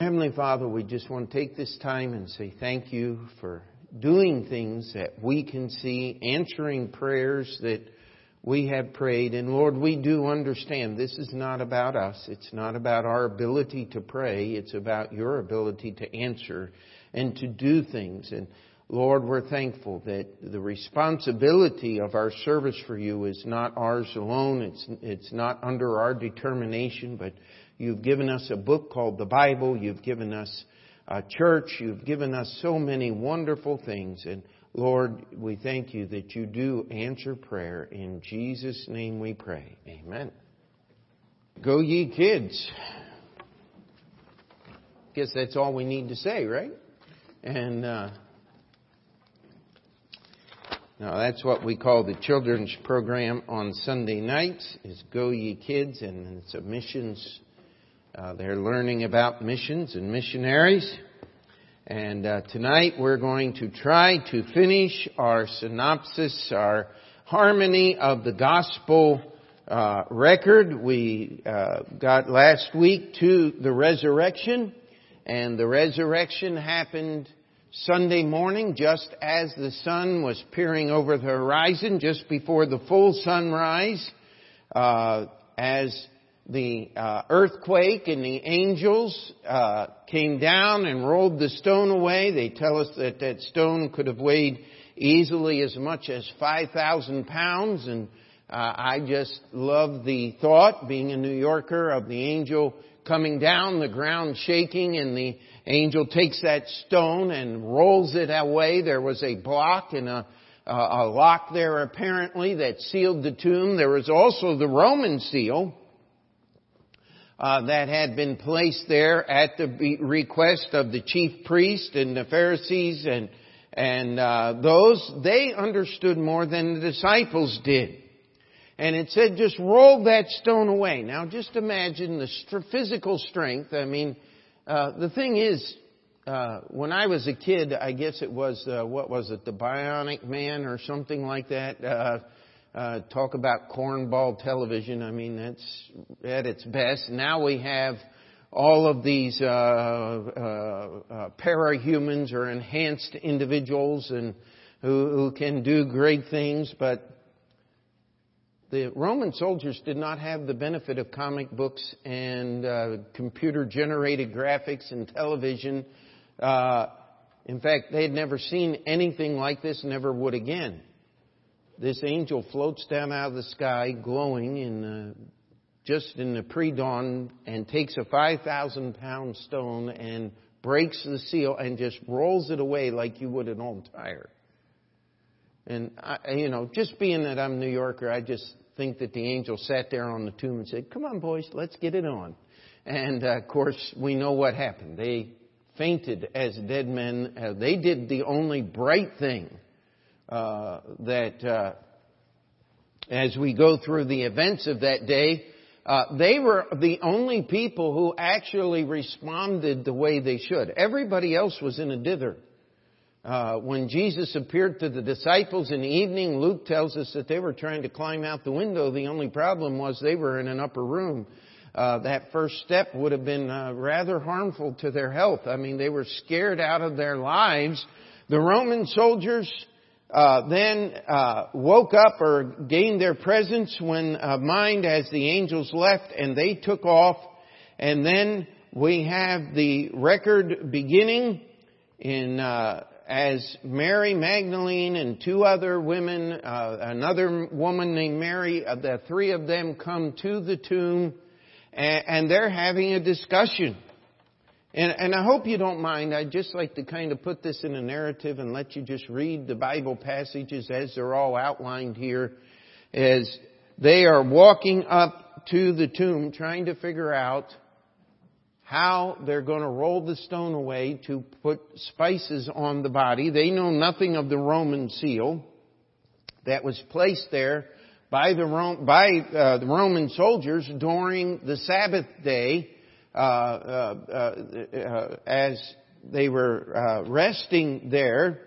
Heavenly Father, we just want to take this time and say thank you for doing things that we can see, answering prayers that we have prayed. And Lord, we do understand this is not about us. It's not about our ability to pray. It's about your ability to answer and to do things. And Lord, we're thankful that the responsibility of our service for you is not ours alone. It's, it's not under our determination, but you've given us a book called the Bible. You've given us a church. You've given us so many wonderful things. And Lord, we thank you that you do answer prayer. In Jesus' name we pray. Amen. Go ye kids. Guess that's all we need to say, right? And, uh, now that's what we call the children's program on Sunday nights is Go Ye Kids and it's a missions, uh, they're learning about missions and missionaries. And uh, tonight we're going to try to finish our synopsis, our harmony of the gospel uh, record. We uh, got last week to the resurrection and the resurrection happened Sunday morning, just as the sun was peering over the horizon, just before the full sunrise, uh, as the uh, earthquake and the angels uh, came down and rolled the stone away. They tell us that that stone could have weighed easily as much as 5,000 pounds. And uh, I just love the thought, being a New Yorker, of the angel coming down, the ground shaking, and the angel takes that stone and rolls it away. There was a block and a, a lock there apparently that sealed the tomb. There was also the Roman seal uh, that had been placed there at the request of the chief priest and the Pharisees and and uh, those they understood more than the disciples did. And it said, just roll that stone away. Now, just imagine the st- physical strength. I mean, uh, the thing is, uh, when I was a kid, I guess it was uh, what was it, the Bionic Man or something like that. Uh, uh, talk about cornball television. I mean, that's at its best. Now we have all of these uh, uh, uh, parahumans or enhanced individuals and who, who can do great things, but the Roman soldiers did not have the benefit of comic books and uh, computer generated graphics and television. Uh, in fact, they had never seen anything like this, never would again. This angel floats down out of the sky, glowing in the, just in the pre-dawn, and takes a 5,000 pound stone and breaks the seal and just rolls it away like you would an old tire. And I, you know, just being that I'm a New Yorker, I just think that the angel sat there on the tomb and said, Come on, boys, let's get it on. And uh, of course, we know what happened. They fainted as dead men. Uh, they did the only bright thing uh, that, uh, as we go through the events of that day, uh, they were the only people who actually responded the way they should. Everybody else was in a dither. Uh, when Jesus appeared to the disciples in the evening, Luke tells us that they were trying to climb out the window. The only problem was they were in an upper room. Uh, that first step would have been uh, rather harmful to their health. I mean, they were scared out of their lives. The Roman soldiers uh, then uh, woke up or gained their presence when uh, mind as the angels left, and they took off. And then we have the record beginning in uh, as Mary Magdalene and two other women, uh, another woman named Mary, uh, the three of them come to the tomb and, and they're having a discussion. And, and, I hope you don't mind. I'd just like to kind of put this in a narrative and let you just read the Bible passages as they're all outlined here as they are walking up to the tomb trying to figure out how they're going to roll the stone away to put spices on the body. They know nothing of the Roman seal that was placed there by the, by, uh, the Roman soldiers during the Sabbath day as they were uh, resting there.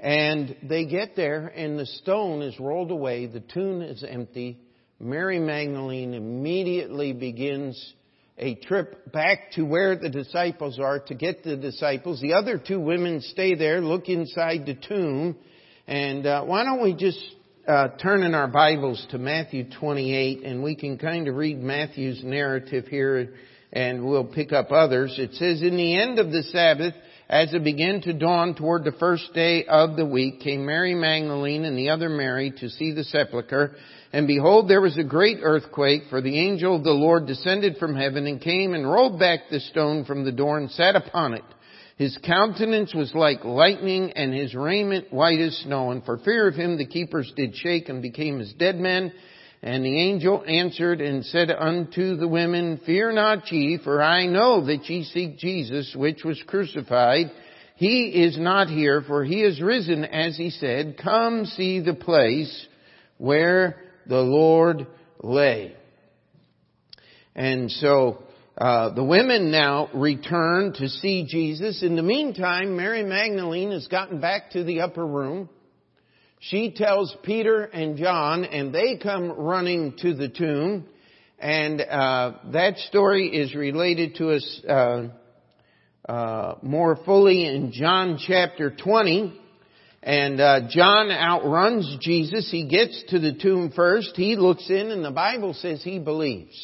And they get there and the stone is rolled away, the tomb is empty. Mary Magdalene immediately begins a trip back to where the disciples are to get the disciples. The other two women stay there, look inside the tomb, and uh, why don't we just uh, turn in our Bibles to Matthew 28, and we can kind of read Matthew's narrative here, and we'll pick up others. It says, In the end of the Sabbath, as it began to dawn toward the first day of the week, came Mary Magdalene and the other Mary to see the sepulchre. And behold, there was a great earthquake, for the angel of the Lord descended from heaven and came and rolled back the stone from the door and sat upon it. His countenance was like lightning and his raiment white as snow. And for fear of him, the keepers did shake and became as dead men. And the angel answered and said unto the women, Fear not ye, for I know that ye seek Jesus, which was crucified. He is not here, for he is risen, as he said. Come see the place where the Lord lay. And so, uh, the women now return to see Jesus. In the meantime, Mary Magdalene has gotten back to the upper room. She tells Peter and John, and they come running to the tomb. And uh, that story is related to us uh, uh, more fully in John chapter 20. And uh, John outruns Jesus. He gets to the tomb first. He looks in, and the Bible says he believes.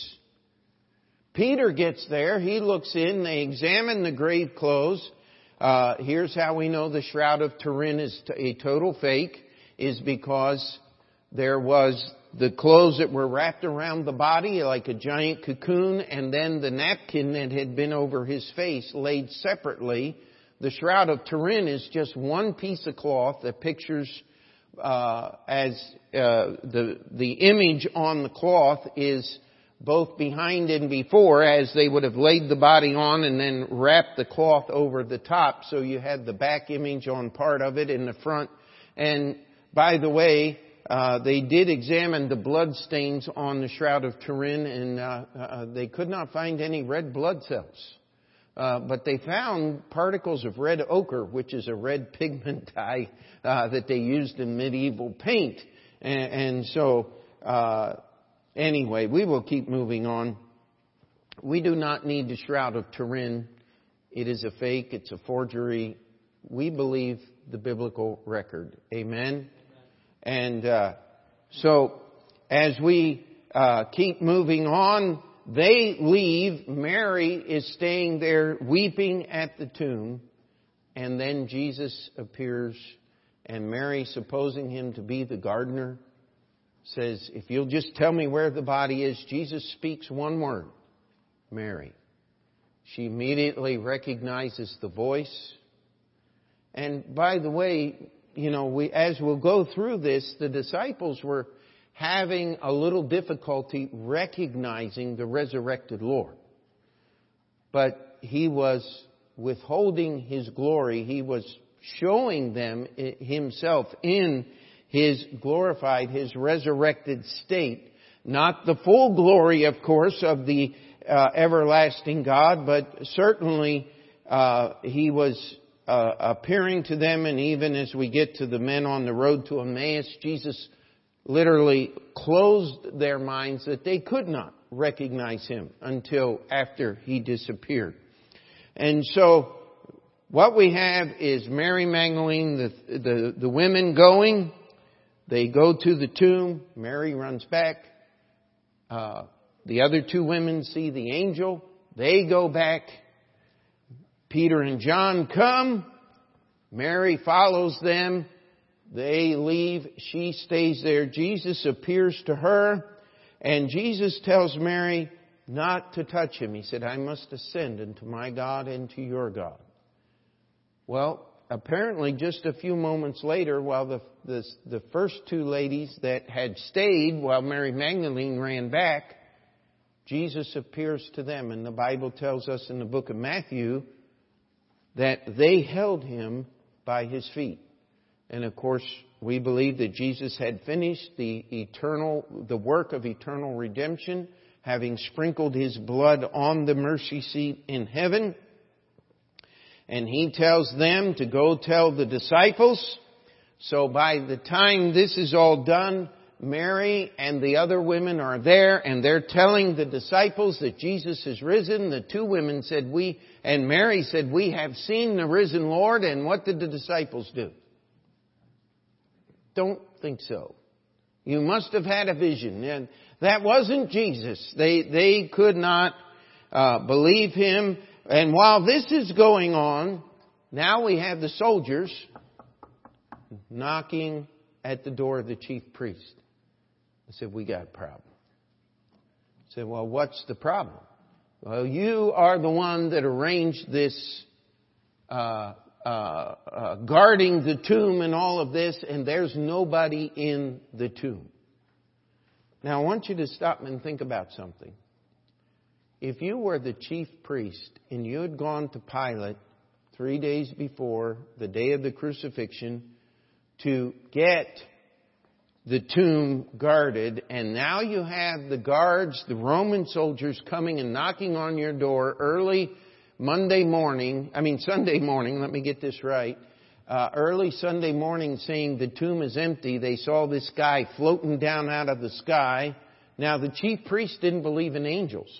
Peter gets there. He looks in. They examine the grave clothes. Uh, here's how we know the Shroud of Turin is a total fake, is because there was the clothes that were wrapped around the body like a giant cocoon, and then the napkin that had been over his face laid separately. The Shroud of Turin is just one piece of cloth that pictures uh, as uh, the the image on the cloth is both behind and before as they would have laid the body on and then wrapped the cloth over the top so you had the back image on part of it in the front. And by the way, uh, they did examine the blood stains on the Shroud of Turin and uh, uh, they could not find any red blood cells. Uh, but they found particles of red ochre, which is a red pigment dye uh, that they used in medieval paint. And, and so uh, Anyway, we will keep moving on. We do not need the Shroud of Turin. It is a fake. It's a forgery. We believe the biblical record. Amen. And uh, so, as we uh, keep moving on, they leave. Mary is staying there, weeping at the tomb, and then Jesus appears, and Mary, supposing him to be the gardener, says, If you'll just tell me where the body is, Jesus speaks one word Mary. She immediately recognizes the voice. And by the way, you know, we, as we'll go through this, the disciples were having a little difficulty recognizing the resurrected Lord. But he was withholding his glory. He was showing them himself in his glorified, his resurrected state. Not the full glory, of course, of the uh, everlasting God, but certainly uh, he was uh, appearing to them, and even as we get to the men on the road to Emmaus, Jesus literally closed their minds that they could not recognize him until after he disappeared. And so, what we have is Mary Magdalene, the, the, the women going, they go to the tomb. Mary runs back. Uh, the other two women see the angel. They go back. Peter and John come. Mary follows them. They leave. She stays there. Jesus appears to her. And Jesus tells Mary not to touch him. He said, I must ascend into my God and to your God. Well, apparently just a few moments later, while the, the, the first two ladies that had stayed while Mary Magdalene ran back, Jesus appears to them. And the Bible tells us in the book of Matthew that they held him by his feet. And of course, we believe that Jesus had finished the eternal, the work of eternal redemption, having sprinkled his blood on the mercy seat in heaven and he tells them to go tell the disciples. So by the time this is all done, Mary and the other women are there and they're telling the disciples that Jesus is risen. The two women said, we, and Mary said, we have seen the risen Lord. And what did the disciples do? Don't think so. You must have had a vision. And that wasn't Jesus. They, they could not uh, believe him. And while this is going on, now we have the soldiers knocking at the door of the chief priest. Said, we got a problem. I said, well, what's the problem? Well, you are the one that arranged this, uh, uh, uh, guarding the tomb and all of this, and there's nobody in the tomb. Now, I want you to stop and think about something. If you were the chief priest and you had gone to Pilate three days before the day of the crucifixion to get the tomb guarded, and now you have the guards, the Roman soldiers coming and knocking on your door early Monday morning, I mean Sunday morning, let me get this right, uh, early Sunday morning saying the tomb is empty. They saw this guy floating down out of the sky. Now the chief priest didn't believe in angels.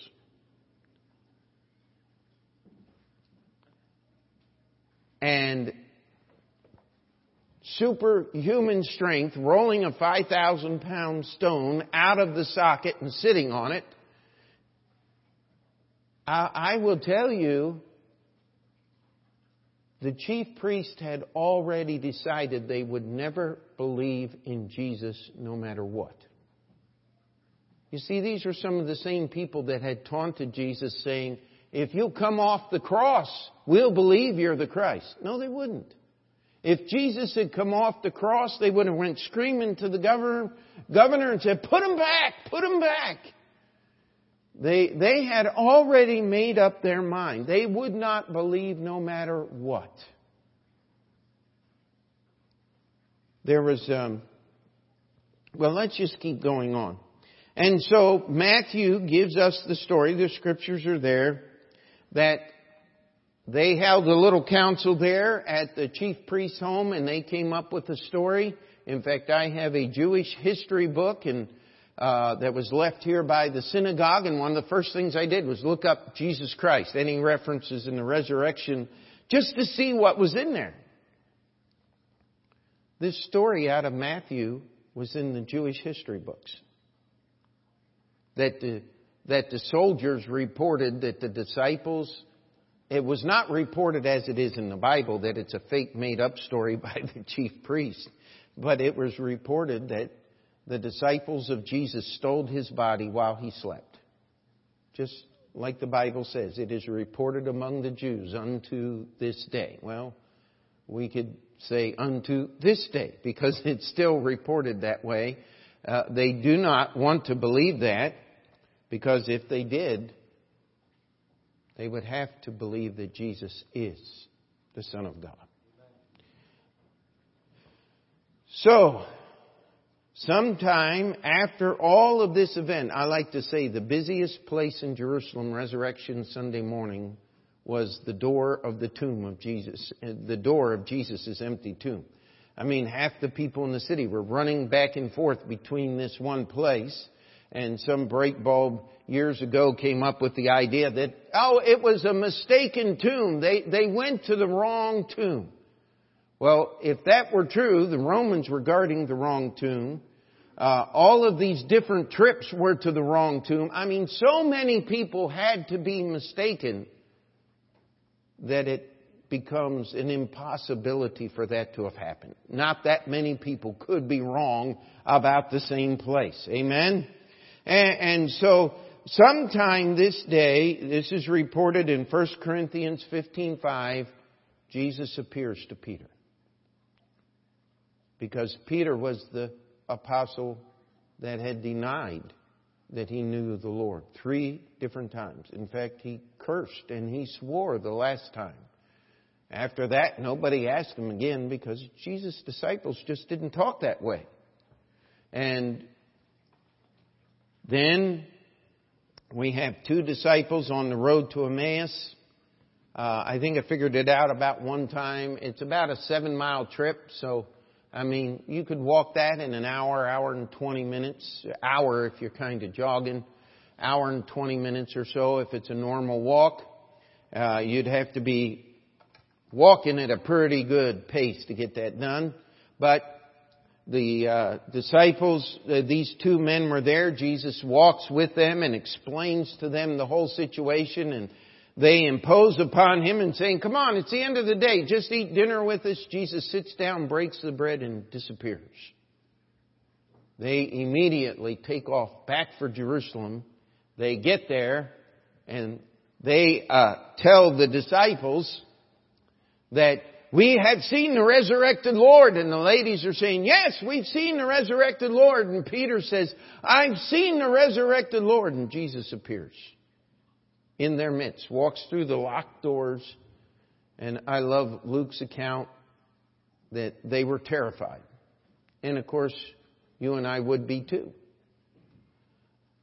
And superhuman strength rolling a 5,000 pound stone out of the socket and sitting on it. I, I will tell you the chief priest had already decided they would never believe in Jesus no matter what. You see, these are some of the same people that had taunted Jesus saying, if you come off the cross, we'll believe you're the Christ. No, they wouldn't. If Jesus had come off the cross, they would have went screaming to the governor, governor and said, put him back, put him back. They, they had already made up their mind. They would not believe no matter what. There was, um, well, let's just keep going on. And so Matthew gives us the story, the scriptures are there, that they held a little council there at the chief priest's home and they came up with a story. In fact, I have a Jewish history book and uh, that was left here by the synagogue, and one of the first things I did was look up Jesus Christ, any references in the resurrection, just to see what was in there. This story out of Matthew was in the Jewish history books. That the, that the soldiers reported that the disciples, it was not reported as it is in the Bible that it's a fake made up story by the chief priest, but it was reported that the disciples of Jesus stole his body while he slept. Just like the Bible says, it is reported among the Jews unto this day. Well, we could say unto this day because it's still reported that way. Uh, they do not want to believe that because if they did, they would have to believe that Jesus is the Son of God. So, Sometime after all of this event, I like to say the busiest place in Jerusalem Resurrection Sunday morning was the door of the tomb of Jesus, uh, the door of Jesus' empty tomb. I mean, half the people in the city were running back and forth between this one place, and some break bulb years ago came up with the idea that, oh, it was a mistaken tomb. They, they went to the wrong tomb. Well, if that were true, the Romans were guarding the wrong tomb. Uh, all of these different trips were to the wrong tomb. I mean, so many people had to be mistaken that it becomes an impossibility for that to have happened. Not that many people could be wrong about the same place. Amen? And, and so, sometime this day, this is reported in 1 Corinthians 15:5, Jesus appears to Peter because Peter was the apostle that had denied that he knew the Lord three different times. In fact, he cursed and he swore the last time. After that, nobody asked him again because Jesus' disciples just didn't talk that way. And then we have two disciples on the road to Emmaus. Uh, I think I figured it out about one time. It's about a seven mile trip, so I mean, you could walk that in an hour, hour and 20 minutes, hour if you're kind of jogging, hour and 20 minutes or so if it's a normal walk. Uh, you'd have to be walking at a pretty good pace to get that done. But the uh, disciples, uh, these two men were there. Jesus walks with them and explains to them the whole situation and they impose upon him and saying, come on, it's the end of the day. Just eat dinner with us. Jesus sits down, breaks the bread, and disappears. They immediately take off back for Jerusalem. They get there and they uh, tell the disciples that we have seen the resurrected Lord. And the ladies are saying, yes, we've seen the resurrected Lord. And Peter says, I've seen the resurrected Lord. And Jesus appears in their midst, walks through the locked doors. And I love Luke's account that they were terrified. And of course, you and I would be too.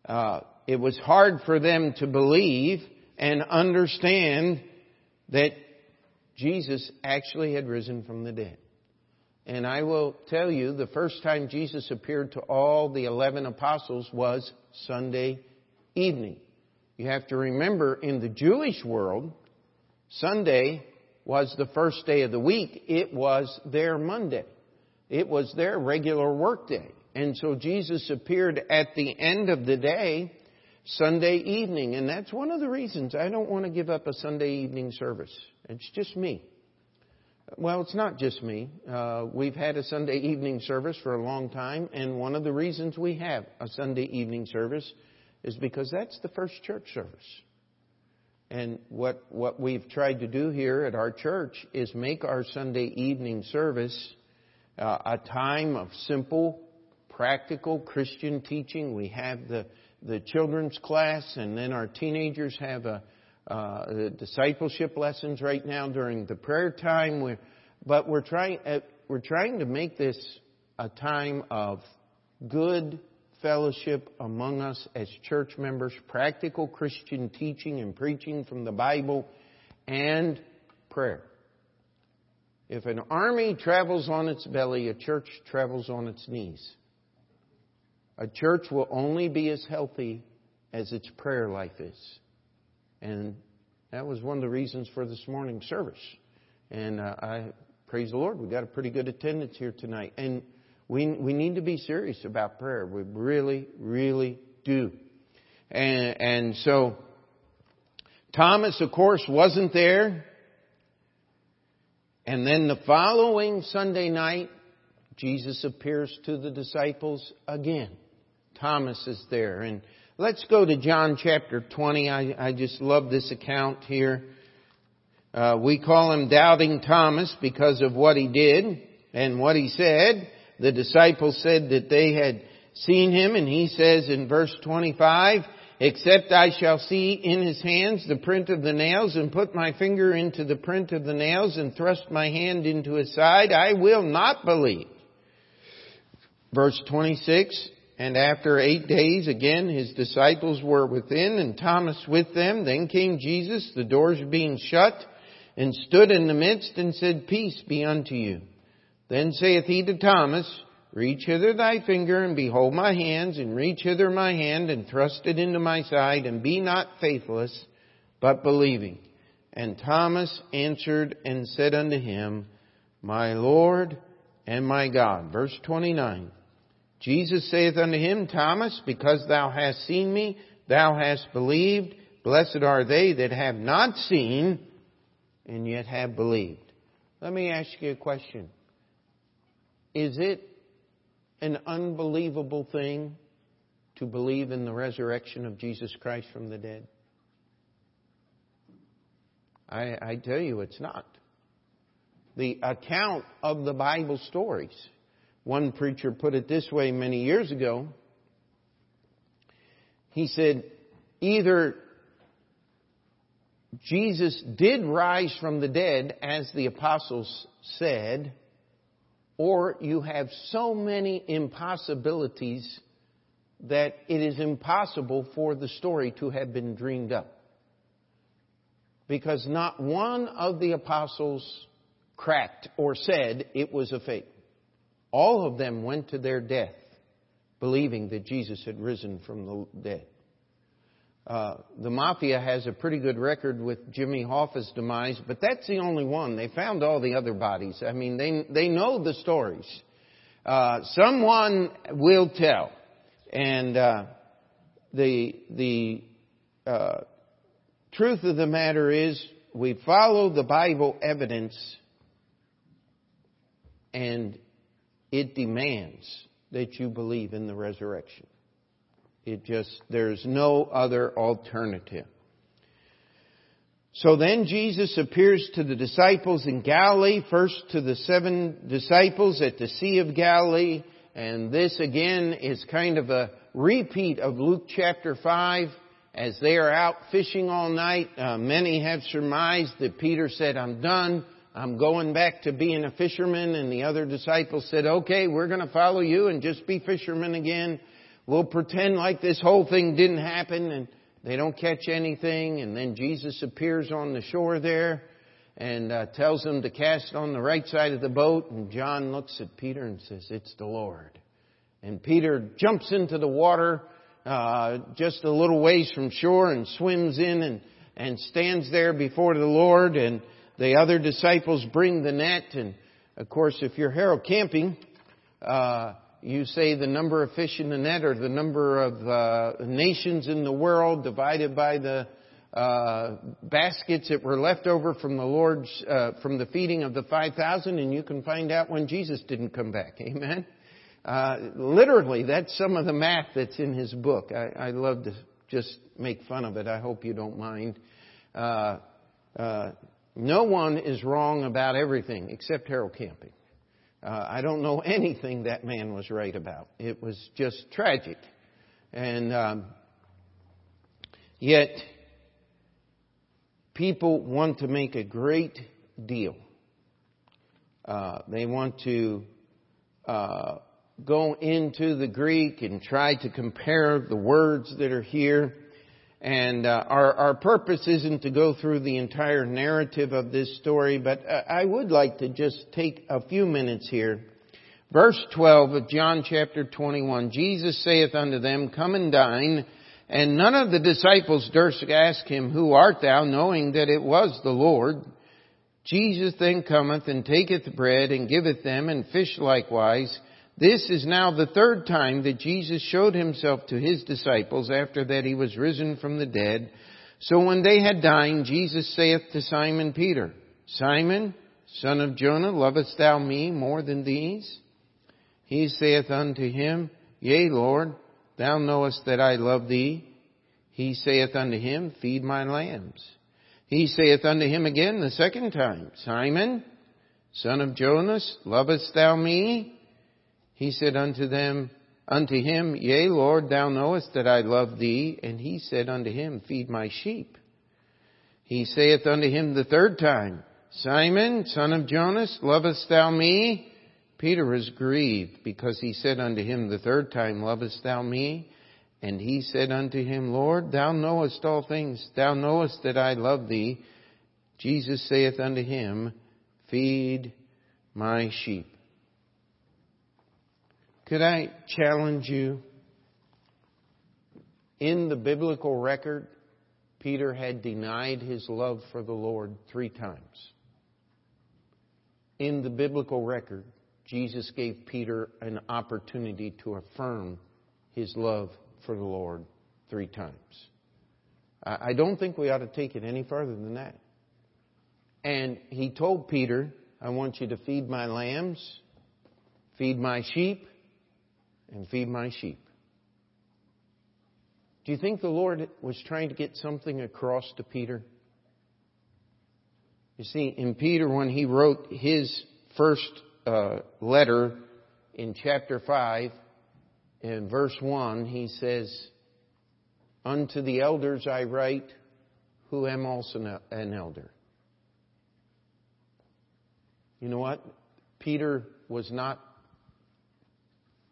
Uh, it was hard for them to believe and understand that Jesus actually had risen from the dead. And I will tell you, the first time Jesus appeared to all the eleven apostles was Sunday evening. You have to remember in the Jewish world, Sunday was the first day of the week. It was their Monday. It was their regular work day. And so Jesus appeared at the end of the day, Sunday evening. And that's one of the reasons I don't want to give up a Sunday evening service. It's just me. Well, it's not just me. Uh, we've had a Sunday evening service for a long time, and one of the reasons we have a Sunday evening service is because that's the first church service. And what, what we've tried to do here at our church is make our Sunday evening service uh, a time of simple, practical Christian teaching. We have the, the children's class, and then our teenagers have a, uh, discipleship lessons right now during the prayer time. We're, but we're trying, uh, we're trying to make this a time of good fellowship among us as church members, practical Christian teaching and preaching from the Bible, and prayer. If an army travels on its belly, a church travels on its knees. A church will only be as healthy as its prayer life is. And that was one of the reasons for this morning's service. And uh, I praise the Lord, we got a pretty good attendance here tonight. And we, we need to be serious about prayer. We really, really do. And, and so, Thomas, of course, wasn't there. And then the following Sunday night, Jesus appears to the disciples again. Thomas is there. And let's go to John chapter 20. I, I just love this account here. Uh, we call him Doubting Thomas because of what he did and what he said the disciples said that they had seen him and he says in verse 25, except I shall see in his hands the print of the nails and put my finger into the print of the nails and thrust my hand into his side, I will not believe. Verse 26, and after eight days again his disciples were within and Thomas with them. Then came Jesus, the doors being shut, and stood in the midst and said, Peace be unto you. Then saith he to Thomas, Reach hither thy finger, and behold my hands, and reach hither my hand, and thrust it into my side, and be not faithless, but believing. And Thomas answered and said unto him, My Lord and my God. Verse 29. Jesus saith unto him, Thomas, because thou hast seen me, thou hast believed. Blessed are they that have not seen, and yet have believed. Let me ask you a question. Is it an unbelievable thing to believe in the resurrection of Jesus Christ from the dead? I, I tell you, it's not. The account of the Bible stories. One preacher put it this way many years ago. He said, either Jesus did rise from the dead, as the apostles said, or you have so many impossibilities that it is impossible for the story to have been dreamed up. Because not one of the apostles cracked or said it was a fake. All of them went to their death believing that Jesus had risen from the dead. Uh, the mafia has a pretty good record with Jimmy Hoffa's demise, but that's the only one. They found all the other bodies. I mean, they they know the stories. Uh, someone will tell, and uh, the the uh, truth of the matter is, we follow the Bible evidence, and it demands that you believe in the resurrection. It just, there's no other alternative. So then Jesus appears to the disciples in Galilee, first to the seven disciples at the Sea of Galilee, and this again is kind of a repeat of Luke chapter 5. As they are out fishing all night, uh, many have surmised that Peter said, I'm done. I'm going back to being a fisherman. And the other disciples said, okay, we're going to follow you and just be fishermen again. We'll pretend like this whole thing didn't happen and they don't catch anything. And then Jesus appears on the shore there and uh, tells them to cast on the right side of the boat. And John looks at Peter and says, it's the Lord. And Peter jumps into the water uh, just a little ways from shore and swims in and, and stands there before the Lord. And the other disciples bring the net, and of course, if you're Harold camping, uh, you say the number of fish in the net or the number of uh, nations in the world divided by the uh, baskets that were left over from the Lord's uh, from the feeding of the five thousand, and you can find out when Jesus didn't come back. Amen. Uh, literally, that's some of the math that's in his book. I, I love to just make fun of it. I hope you don't mind. No one is wrong about everything except Harold Camping. Uh, I don't know anything that man was right about. It was just tragic. And um, yet, people want to make a great deal. Uh, they want to uh, go into the Greek and try to compare the words that are here. And uh, our, our purpose isn't to go through the entire narrative of this story, but uh, I would like to just take a few minutes here. Verse 12 of John chapter 21, Jesus saith unto them, Come and dine. And none of the disciples durst ask him, Who art thou? knowing that it was the Lord. Jesus then cometh and taketh bread and giveth them, and fish likewise. This is now the third time that Jesus showed himself to his disciples after that he was risen from the dead. So when they had dined, Jesus saith to Simon Peter, Simon, son of Jonah, lovest thou me more than these? He saith unto him, Yea, Lord, thou knowest that I love thee. He saith unto him, Feed my lambs. He saith unto him again the second time, Simon, son of Jonas, lovest thou me? He said unto them, unto him, Yea, Lord, thou knowest that I love thee. And he said unto him, Feed my sheep. He saith unto him the third time, Simon, son of Jonas, lovest thou me? Peter was grieved because he said unto him the third time, Lovest thou me? And he said unto him, Lord, thou knowest all things. Thou knowest that I love thee. Jesus saith unto him, Feed my sheep. Could I challenge you? In the biblical record, Peter had denied his love for the Lord three times. In the biblical record, Jesus gave Peter an opportunity to affirm his love for the Lord three times. I don't think we ought to take it any further than that. And he told Peter, I want you to feed my lambs, feed my sheep, and feed my sheep. Do you think the Lord was trying to get something across to Peter? You see, in Peter, when he wrote his first uh, letter in chapter 5, in verse 1, he says, Unto the elders I write, who am also an elder. You know what? Peter was not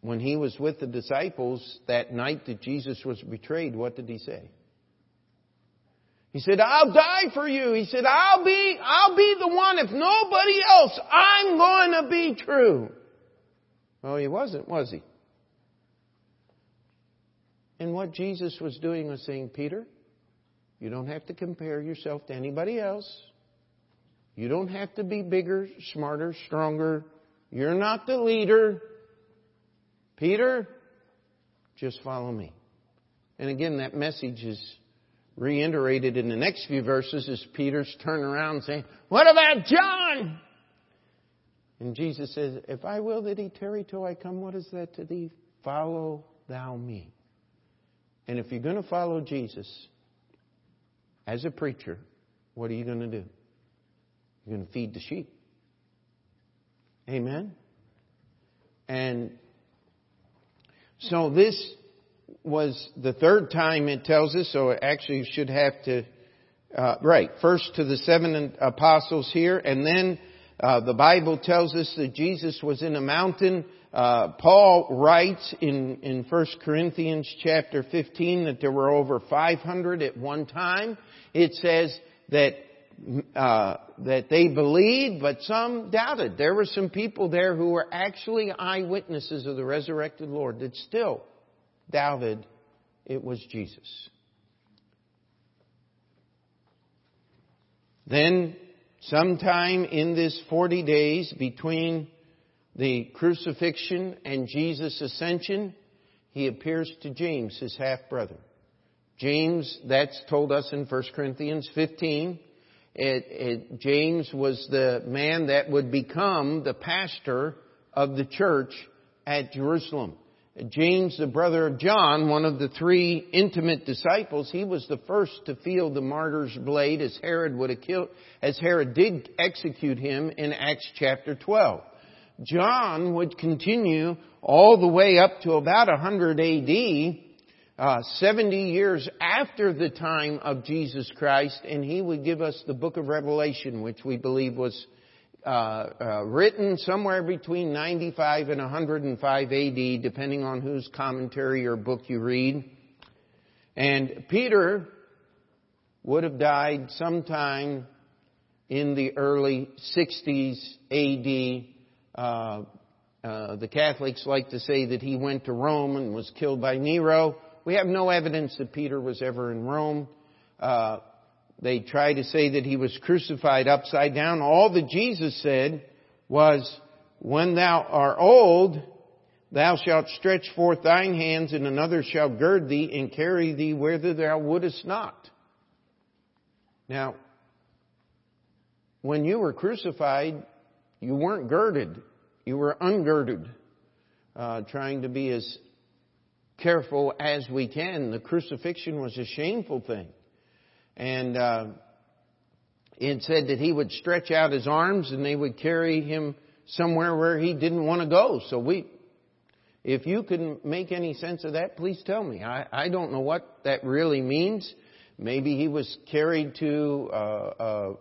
when he was with the disciples that night that Jesus was betrayed, what did he say? He said, I'll die for you. He said, I'll be, I'll be the one. If nobody else, I'm going to be true. Well, he wasn't, was he? And what Jesus was doing was saying, Peter, you don't have to compare yourself to anybody else. You don't have to be bigger, smarter, stronger. You're not the leader. Peter, just follow me. And again, that message is reiterated in the next few verses as Peter's turning around saying, What about John? And Jesus says, If I will that he tarry till I come, what is that to thee? Follow thou me. And if you're going to follow Jesus as a preacher, what are you going to do? You're going to feed the sheep. Amen? And so this was the third time it tells us, so it actually should have to, uh, right, first to the seven apostles here, and then uh, the Bible tells us that Jesus was in a mountain. Uh, Paul writes in, in 1 Corinthians chapter 15 that there were over 500 at one time. It says that uh, that they believed, but some doubted. There were some people there who were actually eyewitnesses of the resurrected Lord that still doubted it was Jesus. Then, sometime in this 40 days between the crucifixion and Jesus' ascension, he appears to James, his half brother. James, that's told us in 1 Corinthians 15. It, it, James was the man that would become the pastor of the church at Jerusalem. James, the brother of John, one of the three intimate disciples, he was the first to feel the martyr's blade as Herod would have killed, as Herod did execute him in Acts chapter 12. John would continue all the way up to about 100 AD, uh, 70 years after the time of Jesus Christ, and he would give us the book of Revelation, which we believe was uh, uh, written somewhere between 95 and 105 AD, depending on whose commentary or book you read. And Peter would have died sometime in the early 60s AD. Uh, uh, the Catholics like to say that he went to Rome and was killed by Nero. We have no evidence that Peter was ever in Rome. Uh, they try to say that he was crucified upside down. All that Jesus said was, when thou art old, thou shalt stretch forth thine hands and another shall gird thee and carry thee whither thou wouldest not. Now, when you were crucified, you weren't girded. You were ungirded. Uh, trying to be as careful as we can. The crucifixion was a shameful thing. And uh, it said that he would stretch out his arms and they would carry him somewhere where he didn't want to go. So we, if you can make any sense of that, please tell me. I, I don't know what that really means. Maybe he was carried to uh,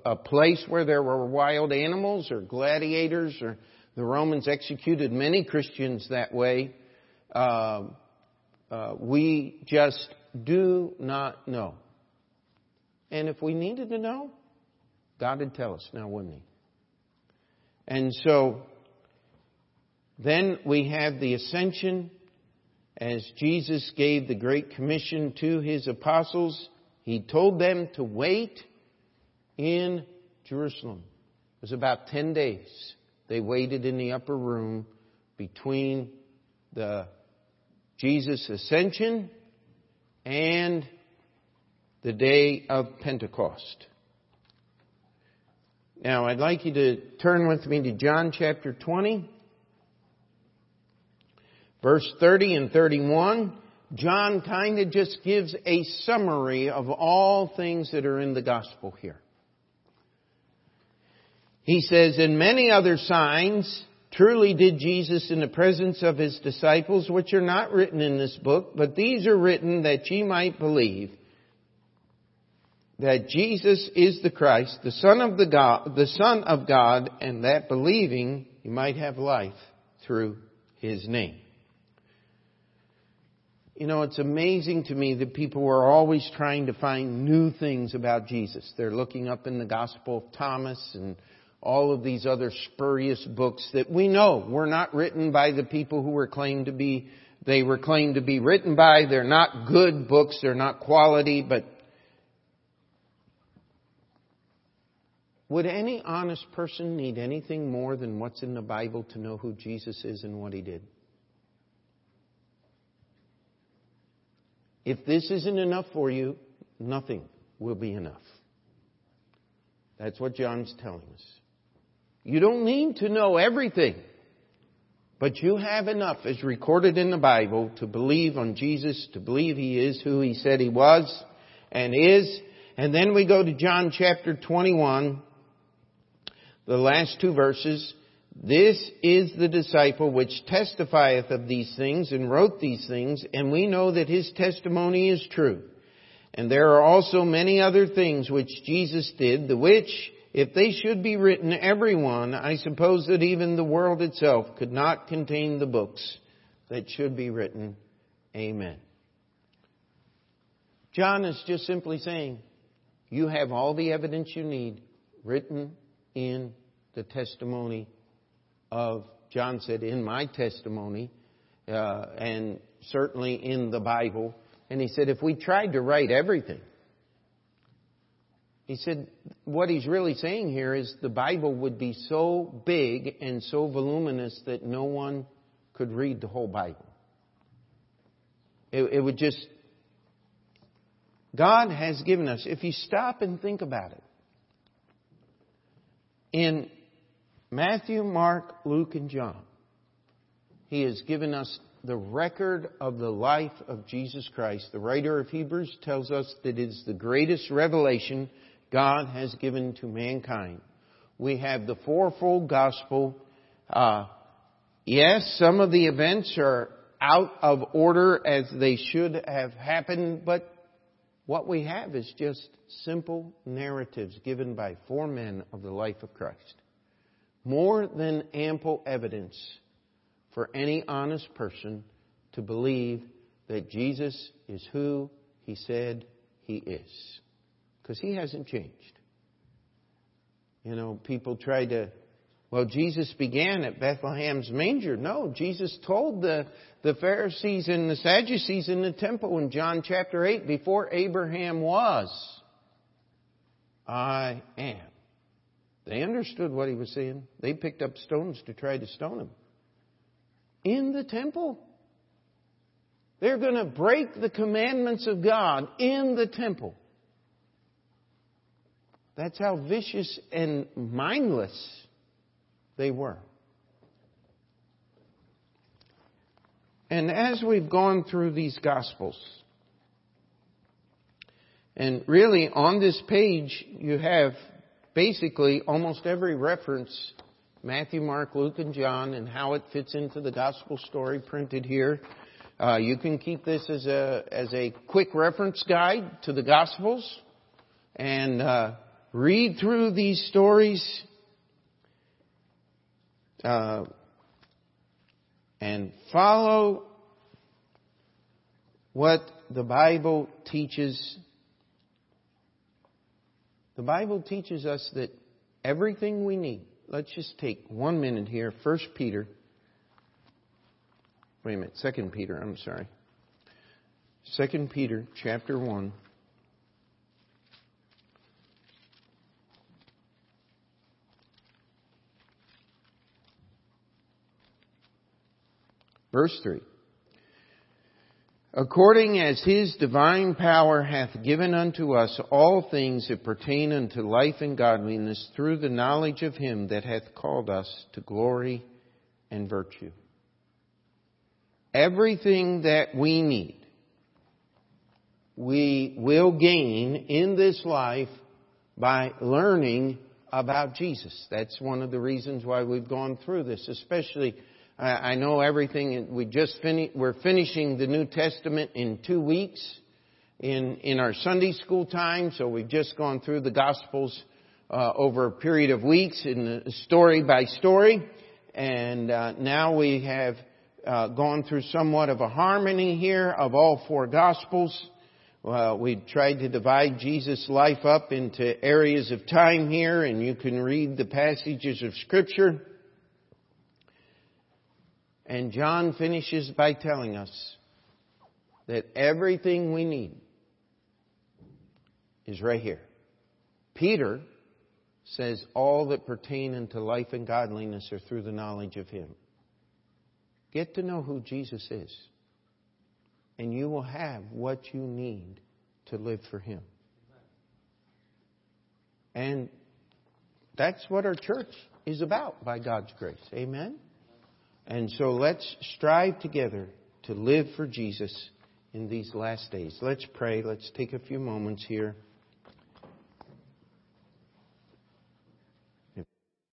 a, a place where there were wild animals or gladiators, or the Romans executed many Christians that way. Uh, uh, we just do not know. And if we needed to know, God would tell us now, wouldn't He? And so, then we have the ascension as Jesus gave the Great Commission to His apostles. He told them to wait in Jerusalem. It was about 10 days. They waited in the upper room between the Jesus ascension and the day of Pentecost. Now, I'd like you to turn with me to John chapter 20, verse 30 and 31. John kind of just gives a summary of all things that are in the gospel here. He says, "In many other signs truly did Jesus in the presence of his disciples, which are not written in this book, but these are written that ye might believe that Jesus is the Christ, the Son of the God, the Son of God, and that believing you might have life through His name. You know, it's amazing to me that people are always trying to find new things about Jesus. They're looking up in the Gospel of Thomas and all of these other spurious books that we know were not written by the people who were claimed to be, they were claimed to be written by. They're not good books, they're not quality, but would any honest person need anything more than what's in the Bible to know who Jesus is and what he did? If this isn't enough for you, nothing will be enough. That's what John's telling us. You don't need to know everything, but you have enough as recorded in the Bible to believe on Jesus, to believe He is who He said He was and is. And then we go to John chapter 21, the last two verses. This is the disciple which testifieth of these things and wrote these things, and we know that his testimony is true. And there are also many other things which Jesus did, the which, if they should be written, every one, I suppose that even the world itself could not contain the books that should be written. Amen. John is just simply saying, you have all the evidence you need written in the testimony of, John said, in my testimony, uh, and certainly in the Bible. And he said, if we tried to write everything, he said, what he's really saying here is the Bible would be so big and so voluminous that no one could read the whole Bible. It, it would just, God has given us, if you stop and think about it, in Matthew, Mark, Luke, and John, He has given us the record of the life of Jesus Christ. The writer of Hebrews tells us that it is the greatest revelation God has given to mankind. We have the fourfold gospel. Uh, yes, some of the events are out of order as they should have happened, but what we have is just simple narratives given by four men of the life of Christ. More than ample evidence for any honest person to believe that Jesus is who he said he is. Because he hasn't changed. You know, people try to, well, Jesus began at Bethlehem's manger. No, Jesus told the, the Pharisees and the Sadducees in the temple in John chapter 8, before Abraham was, I am. They understood what he was saying. They picked up stones to try to stone him in the temple. They're going to break the commandments of God in the temple. That's how vicious and mindless they were. And as we've gone through these Gospels, and really on this page you have basically almost every reference Matthew, Mark, Luke, and John, and how it fits into the gospel story printed here. Uh, you can keep this as a as a quick reference guide to the gospels, and uh, read through these stories. Uh, and follow what the Bible teaches. The Bible teaches us that everything we need let's just take one minute here. First Peter. Wait a minute. Second Peter. I'm sorry. Second Peter, chapter one. Verse 3 according as his divine power hath given unto us all things that pertain unto life and godliness through the knowledge of him that hath called us to glory and virtue. Everything that we need, we will gain in this life by learning about Jesus. That's one of the reasons why we've gone through this, especially I know everything. We just finished. We're finishing the New Testament in two weeks in in our Sunday school time. So we've just gone through the Gospels uh, over a period of weeks, in story by story, and uh, now we have uh, gone through somewhat of a harmony here of all four Gospels. well, we tried to divide Jesus' life up into areas of time here, and you can read the passages of Scripture. And John finishes by telling us that everything we need is right here. Peter says all that pertain unto life and godliness are through the knowledge of Him. Get to know who Jesus is, and you will have what you need to live for Him. And that's what our church is about by God's grace. Amen? And so let's strive together to live for Jesus in these last days. Let's pray. Let's take a few moments here.